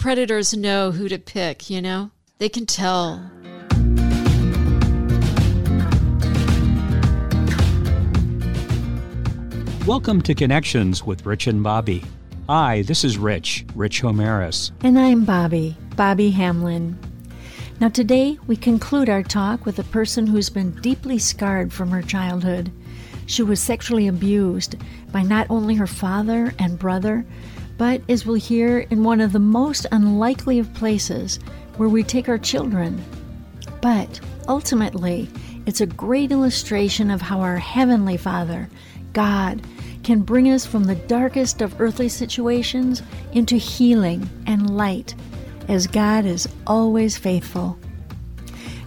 predators know who to pick, you know? They can tell. Welcome to Connections with Rich and Bobbi. Hi, this is Rich, Rich Homeris. And I'm Bobbi, Bobbi Hamlin. Now, today we conclude our talk with a person who's been deeply scarred from her childhood. She was sexually abused by not only her father and brother, but as we'll hear, in one of the most unlikely of places where we take our children. But ultimately, it's a great illustration of how our Heavenly Father, God, can bring us from the darkest of earthly situations into healing and light, as God is always faithful.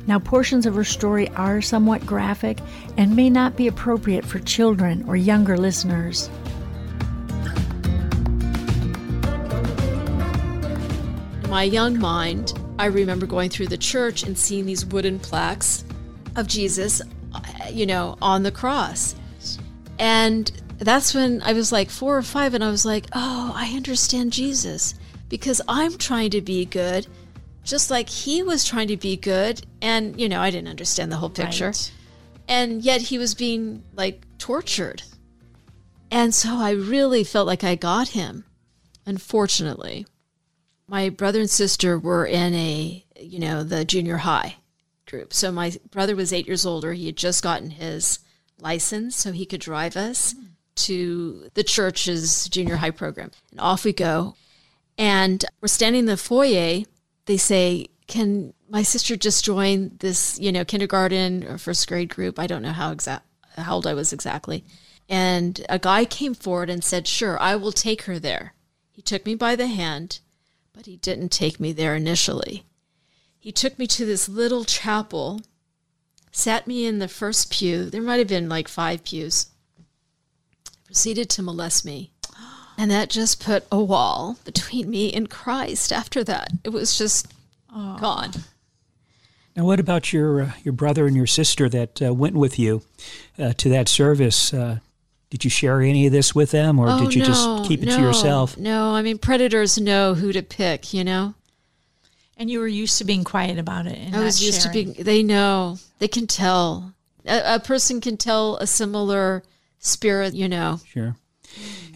Now, portions of her story are somewhat graphic and may not be appropriate for children or younger listeners. My young mind, I remember going through the church and seeing these wooden plaques of Jesus, uh, you know, on the cross. And that's when I was like four or five, and I was like, oh, I understand Jesus because I'm trying to be good just like he was trying to be good and you know i didn't understand the whole picture right. and yet he was being like tortured and so i really felt like i got him unfortunately my brother and sister were in a you know the junior high group so my brother was eight years older he had just gotten his license so he could drive us mm. to the church's junior high program and off we go and we're standing in the foyer they say, can my sister just join this, you know, kindergarten or first grade group? I don't know how exact how old I was exactly. And a guy came forward and said, "Sure, I will take her there." He took me by the hand, but he didn't take me there initially. He took me to this little chapel, sat me in the first pew. There might have been like five pews. Proceeded to molest me. And that just put a wall between me and Christ after that. It was just oh. gone. Now, what about your uh, your brother and your sister that uh, went with you uh, to that service? Did you share any of this with them, or oh, did you no, just keep it no, to yourself? No, I mean predators know who to pick. You know. And you were used to being quiet about it. I was used sharing. to being. They know. They can tell. A, a person can tell a similar spirit. You know. Sure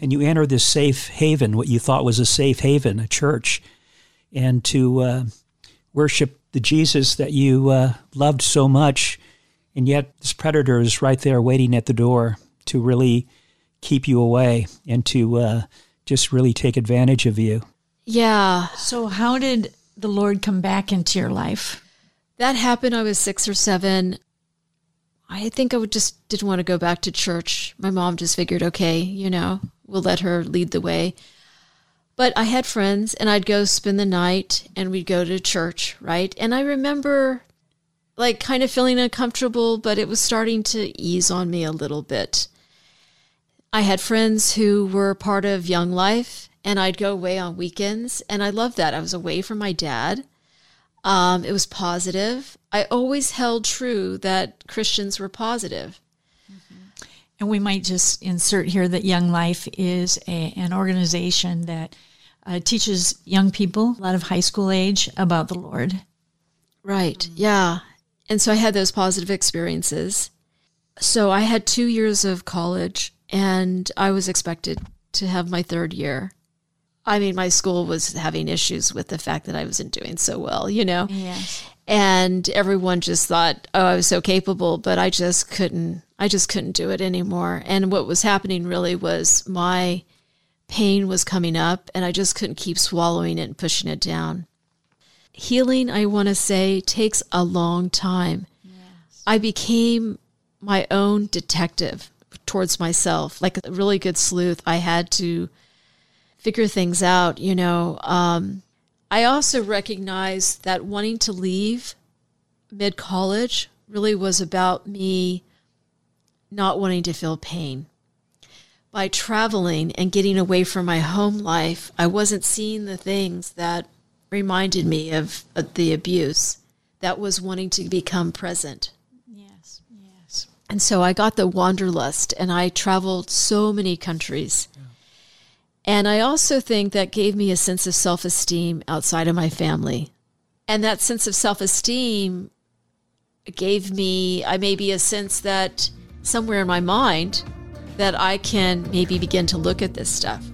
and you enter this safe haven, what you thought was a safe haven, a church, and to uh, worship the Jesus that you uh, loved so much, and yet this predator is right there waiting at the door to really keep you away and to uh, just really take advantage of you. Yeah. So, how did the Lord come back into your life? That happened. I was six or seven. I think I would just didn't want to go back to church. My mom just figured, okay, you know, we'll let her lead the way. But I had friends and I'd go spend the night and we'd go to church, right? And I remember like kind of feeling uncomfortable, but it was starting to ease on me a little bit. I had friends who were part of Young Life and I'd go away on weekends and I loved that. I was away from my dad. Um, it was positive. I always held true that Christians were positive. And we might just insert here that Young Life is a, an organization that uh, teaches young people, a lot of high school age, about the Lord. Right. Mm-hmm. Yeah. And so I had those positive experiences. So I had two years of college and I was expected to have my third year. I mean, my school was having issues with the fact that I wasn't doing so well, you know? Yes. And everyone just thought, oh, I was so capable, but I just couldn't I just couldn't do it anymore. And what was happening really was my pain was coming up and I just couldn't keep swallowing it and pushing it down. Healing, I want to say, takes a long time. Yes. I became my own detective towards myself, like a really good sleuth. I had to figure things out, you know. Um, I also recognized that wanting to leave mid college really was about me not wanting to feel pain. By traveling and getting away from my home life, I wasn't seeing the things that reminded me of, of the abuse that was wanting to become present. And so I got the wanderlust and I traveled so many countries. And I also think that gave me a sense of self esteem outside of my family. And that sense of self esteem gave me, I maybe a sense that somewhere in my mind that I can maybe begin to look at this stuff.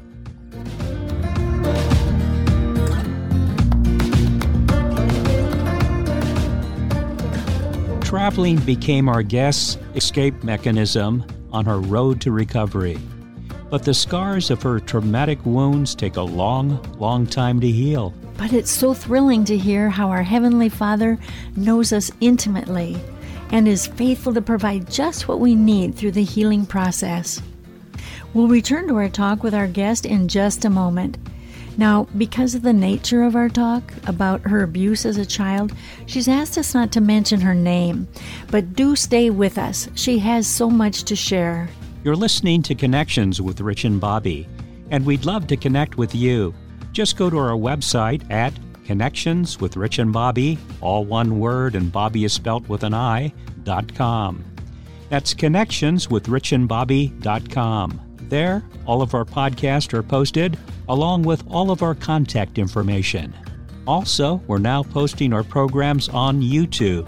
Traveling became our guest's escape mechanism on her road to recovery. But the scars of her traumatic wounds take a long, long time to heal. But it's so thrilling to hear how our Heavenly Father knows us intimately and is faithful to provide just what we need through the healing process. We'll return to our talk with our guest in just a moment. Now, because of the nature of our talk about her abuse as a child, she's asked us not to mention her name, but do stay with us. She has so much to share. You're listening to Connections with Rich and Bobbi, and we'd love to connect with you. Just go to our website at Connections with Rich and Bobbi, all one word, and Bobbi is spelt with an I, dot com. That's Connections with Rich and Bobby dot com. There, all of our podcasts are posted, along with all of our contact information. Also, we're now posting our programs on YouTube.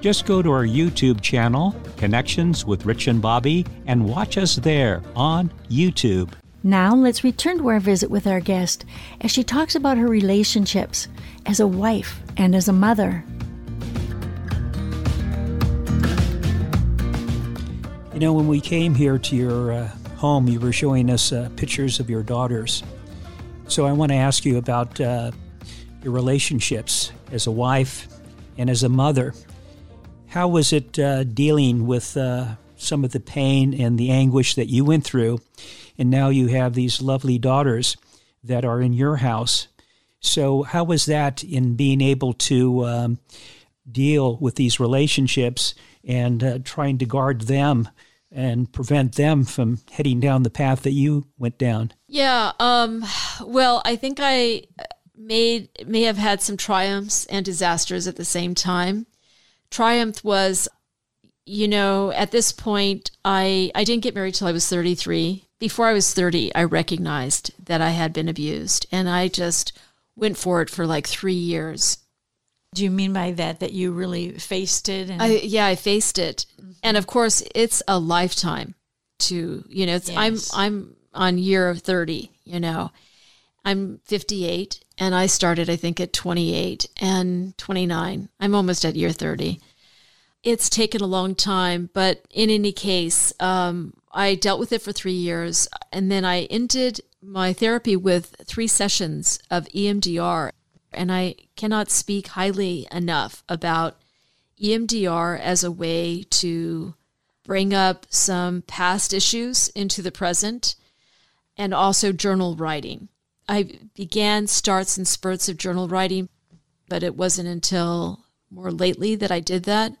Just go to our YouTube channel, Connections with Rich and Bobbi, and watch us there on YouTube. Now, let's return to our visit with our guest as she talks about her relationships as a wife and as a mother. You know, when we came here to your uh, home, you were showing us uh, pictures of your daughters. So I want to ask you about uh, your relationships as a wife and as a mother. How was it uh, dealing with uh, some of the pain and the anguish that you went through? And now you have these lovely daughters that are in your house. So, how was that in being able to um, deal with these relationships and uh, trying to guard them and prevent them from heading down the path that you went down? Yeah. Um, well, I think I made may have had some triumphs and disasters at the same time. Triumph was, you know, at this point, I I didn't get married till I was 33. Before I was 30, I recognized that I had been abused, and I just went for it for like three years. Do you mean by that that you really faced it? And- I, yeah, I faced it, and of course, it's a lifetime. To you know, it's, Yes. I'm I'm on year thirty. You know, I'm 58, and I started I think at 28 and 29. I'm almost at year 30. It's taken a long time, but in any case, um, I dealt with it for three years, and then I ended my therapy with three sessions of EMDR, and I cannot speak highly enough about EMDR as a way to bring up some past issues into the present and also journal writing. I began starts and spurts of journal writing, but it wasn't until more lately that I did that.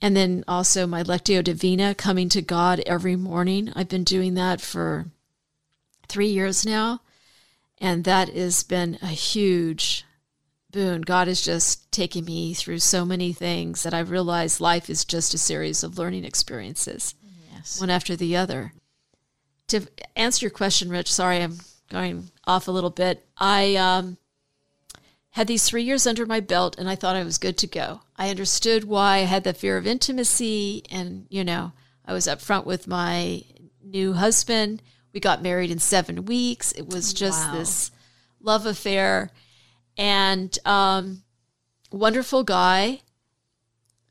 And then also my Lectio Divina, coming to God every morning. I've been doing that for three years now. And that has been a huge boon. God has just taken me through so many things that I've realized life is just a series of learning experiences, yes. one after the other. To answer your question, Rich, sorry I'm going off a little bit. I um, had these three years under my belt and I thought I was good to go. I understood why I had the fear of intimacy, and, you know, I was upfront with my new husband. We got married in seven weeks. It was just Wow. this love affair and um, wonderful guy,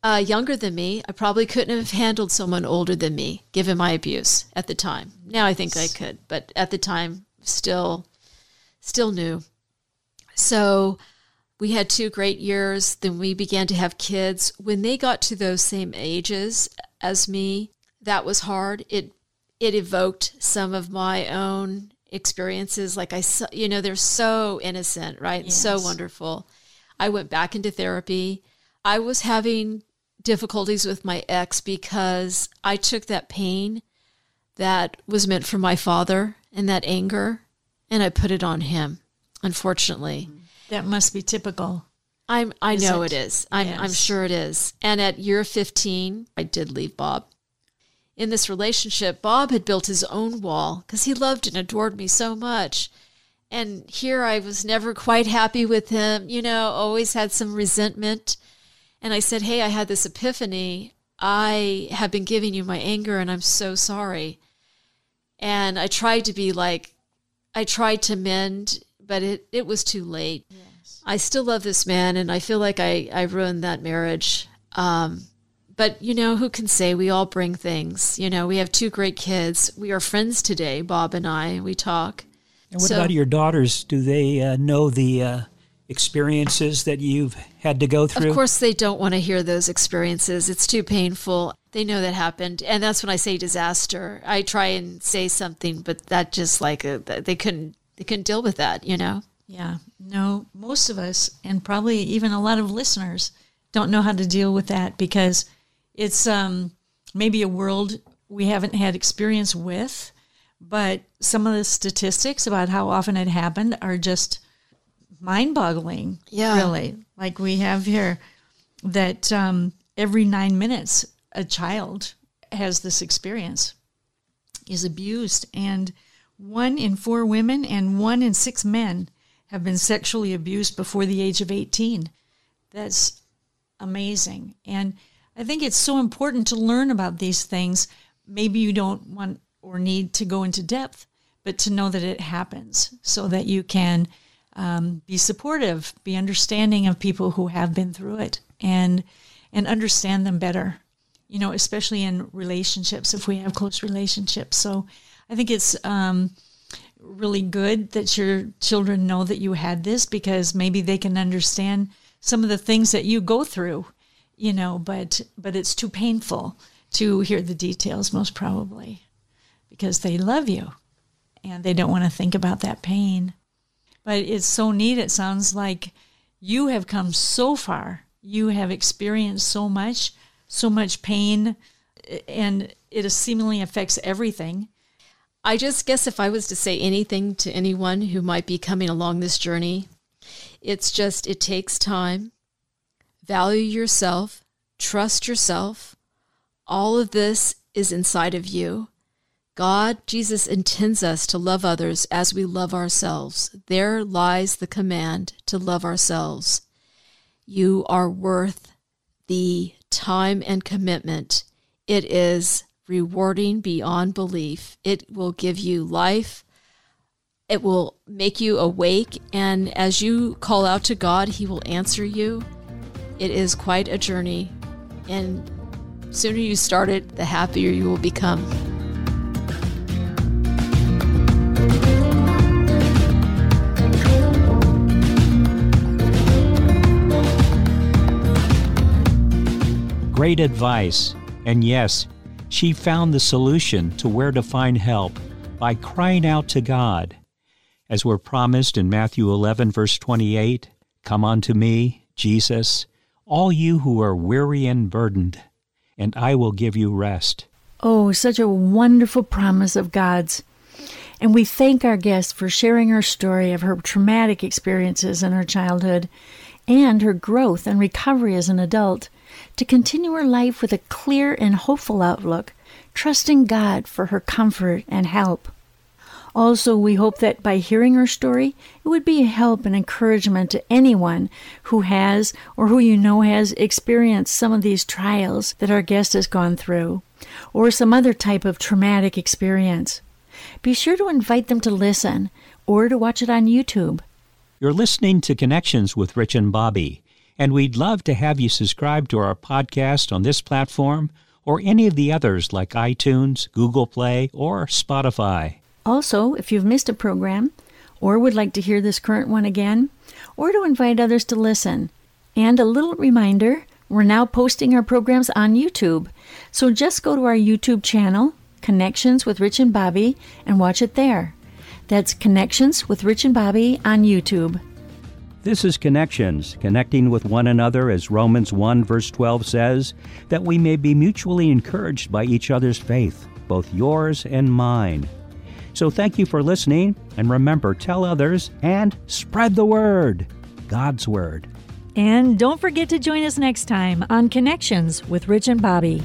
uh, younger than me. I probably couldn't have handled someone older than me, given my abuse at the time. Now I think I could, but at the time, still, still new. So we had two great years. Then we began to have kids. When they got to those same ages as me, that was hard. It it evoked some of my own experiences. Like I, you know, they're so innocent, right? And So wonderful. I went back into therapy. I was having difficulties with my ex because I took that pain that was meant for my father and that anger and I put it on him. Unfortunately, mm. That must be typical. I'm I know it? it is. I'm I'm sure it is. And at year 15, I did leave Bob. In this relationship, Bob had built his own wall because he loved and adored me so much. And here I was never quite happy with him, you know, always had some resentment. And I said, Hey, I had this epiphany. I have been giving you my anger and I'm so sorry. And I tried to be like, I tried to mend, but it, it was too late. Yes. I still love this man and I feel like I, I ruined that marriage. Um, but you know, who can say we all bring things? You know, we have two great kids. We are friends today, Bob and I. We talk. And what so, about your daughters? Do they uh, know the uh, experiences that you've had to go through? Of course, they don't want to hear those experiences. It's too painful. They know that happened, and that's when I say disaster. I try and say something, but that just like a, uh, they couldn't they couldn't deal with that. You know? Yeah. No, most of us, and probably even a lot of listeners, don't know how to deal with that because it's um, maybe a world we haven't had experience with but some of the statistics about how often it happened are just mind boggling. Yeah. Really. Like we have here that um, every nine minutes, a child has this experience, is abused. And one in four women and one in six men have been sexually abused before the age of 18. That's amazing. And I think it's so important to learn about these things. Maybe you don't want or need to go into depth, but to know that it happens so that you can um, be supportive, be understanding of people who have been through it and and understand them better. You know, especially in relationships if we have close relationships. So I think it's um, really good that your children know that you had this because maybe they can understand some of the things that you go through. You know, but but it's too painful to hear the details most probably because they love you and they don't want to think about that pain. But it's so neat. It sounds like you have come so far. You have experienced so much, so much pain, and it seemingly affects everything. I just guess if I was to say anything to anyone who might be coming along this journey, it's just it takes time. Value yourself, trust yourself. All of this is inside of you. God, Jesus intends us to love others as we love ourselves. There lies the command to love ourselves. You are worth the time and commitment. It is rewarding beyond belief. It will give you life. It will make you awake. And as you call out to God, He will answer you. It is quite a journey. And sooner you start it, the happier you will become. Great advice. And yes, she found the solution to where to find help by crying out to God. As we're promised in Matthew 11, verse 28 Come unto me, Jesus, all you who are weary and burdened, and I will give you rest. Oh, such a wonderful promise of God's. And we thank our guest for sharing her story of her traumatic experiences in her childhood and her growth and recovery as an adult to continue her life with a clear and hopeful outlook, trusting God for her comfort and help. Also, we hope that by hearing her story, it would be a help and encouragement to anyone who has or who you know has experienced some of these trials that our guest has gone through, or some other type of traumatic experience. Be sure to invite them to listen or to watch it on YouTube. You're listening to Connections with Rich and Bobbi and we'd love to have you subscribe to our podcast on this platform or any of the others like iTunes, Google Play, or Spotify. Also, if you've missed a program, or would like to hear this current one again, or to invite others to listen, and a little reminder we're now posting our programs on YouTube. So just go to our YouTube channel, Connections with Rich and Bobbi, and watch it there. That's Connections with Rich and Bobbi on YouTube. This is Connections, connecting with one another, as Romans 1 verse 12 says, that we may be mutually encouraged by each other's faith, both yours and mine. So thank you for listening, and remember, tell others and spread the word God's Word. And don't forget to join us next time on Connections with Rich and Bobbi.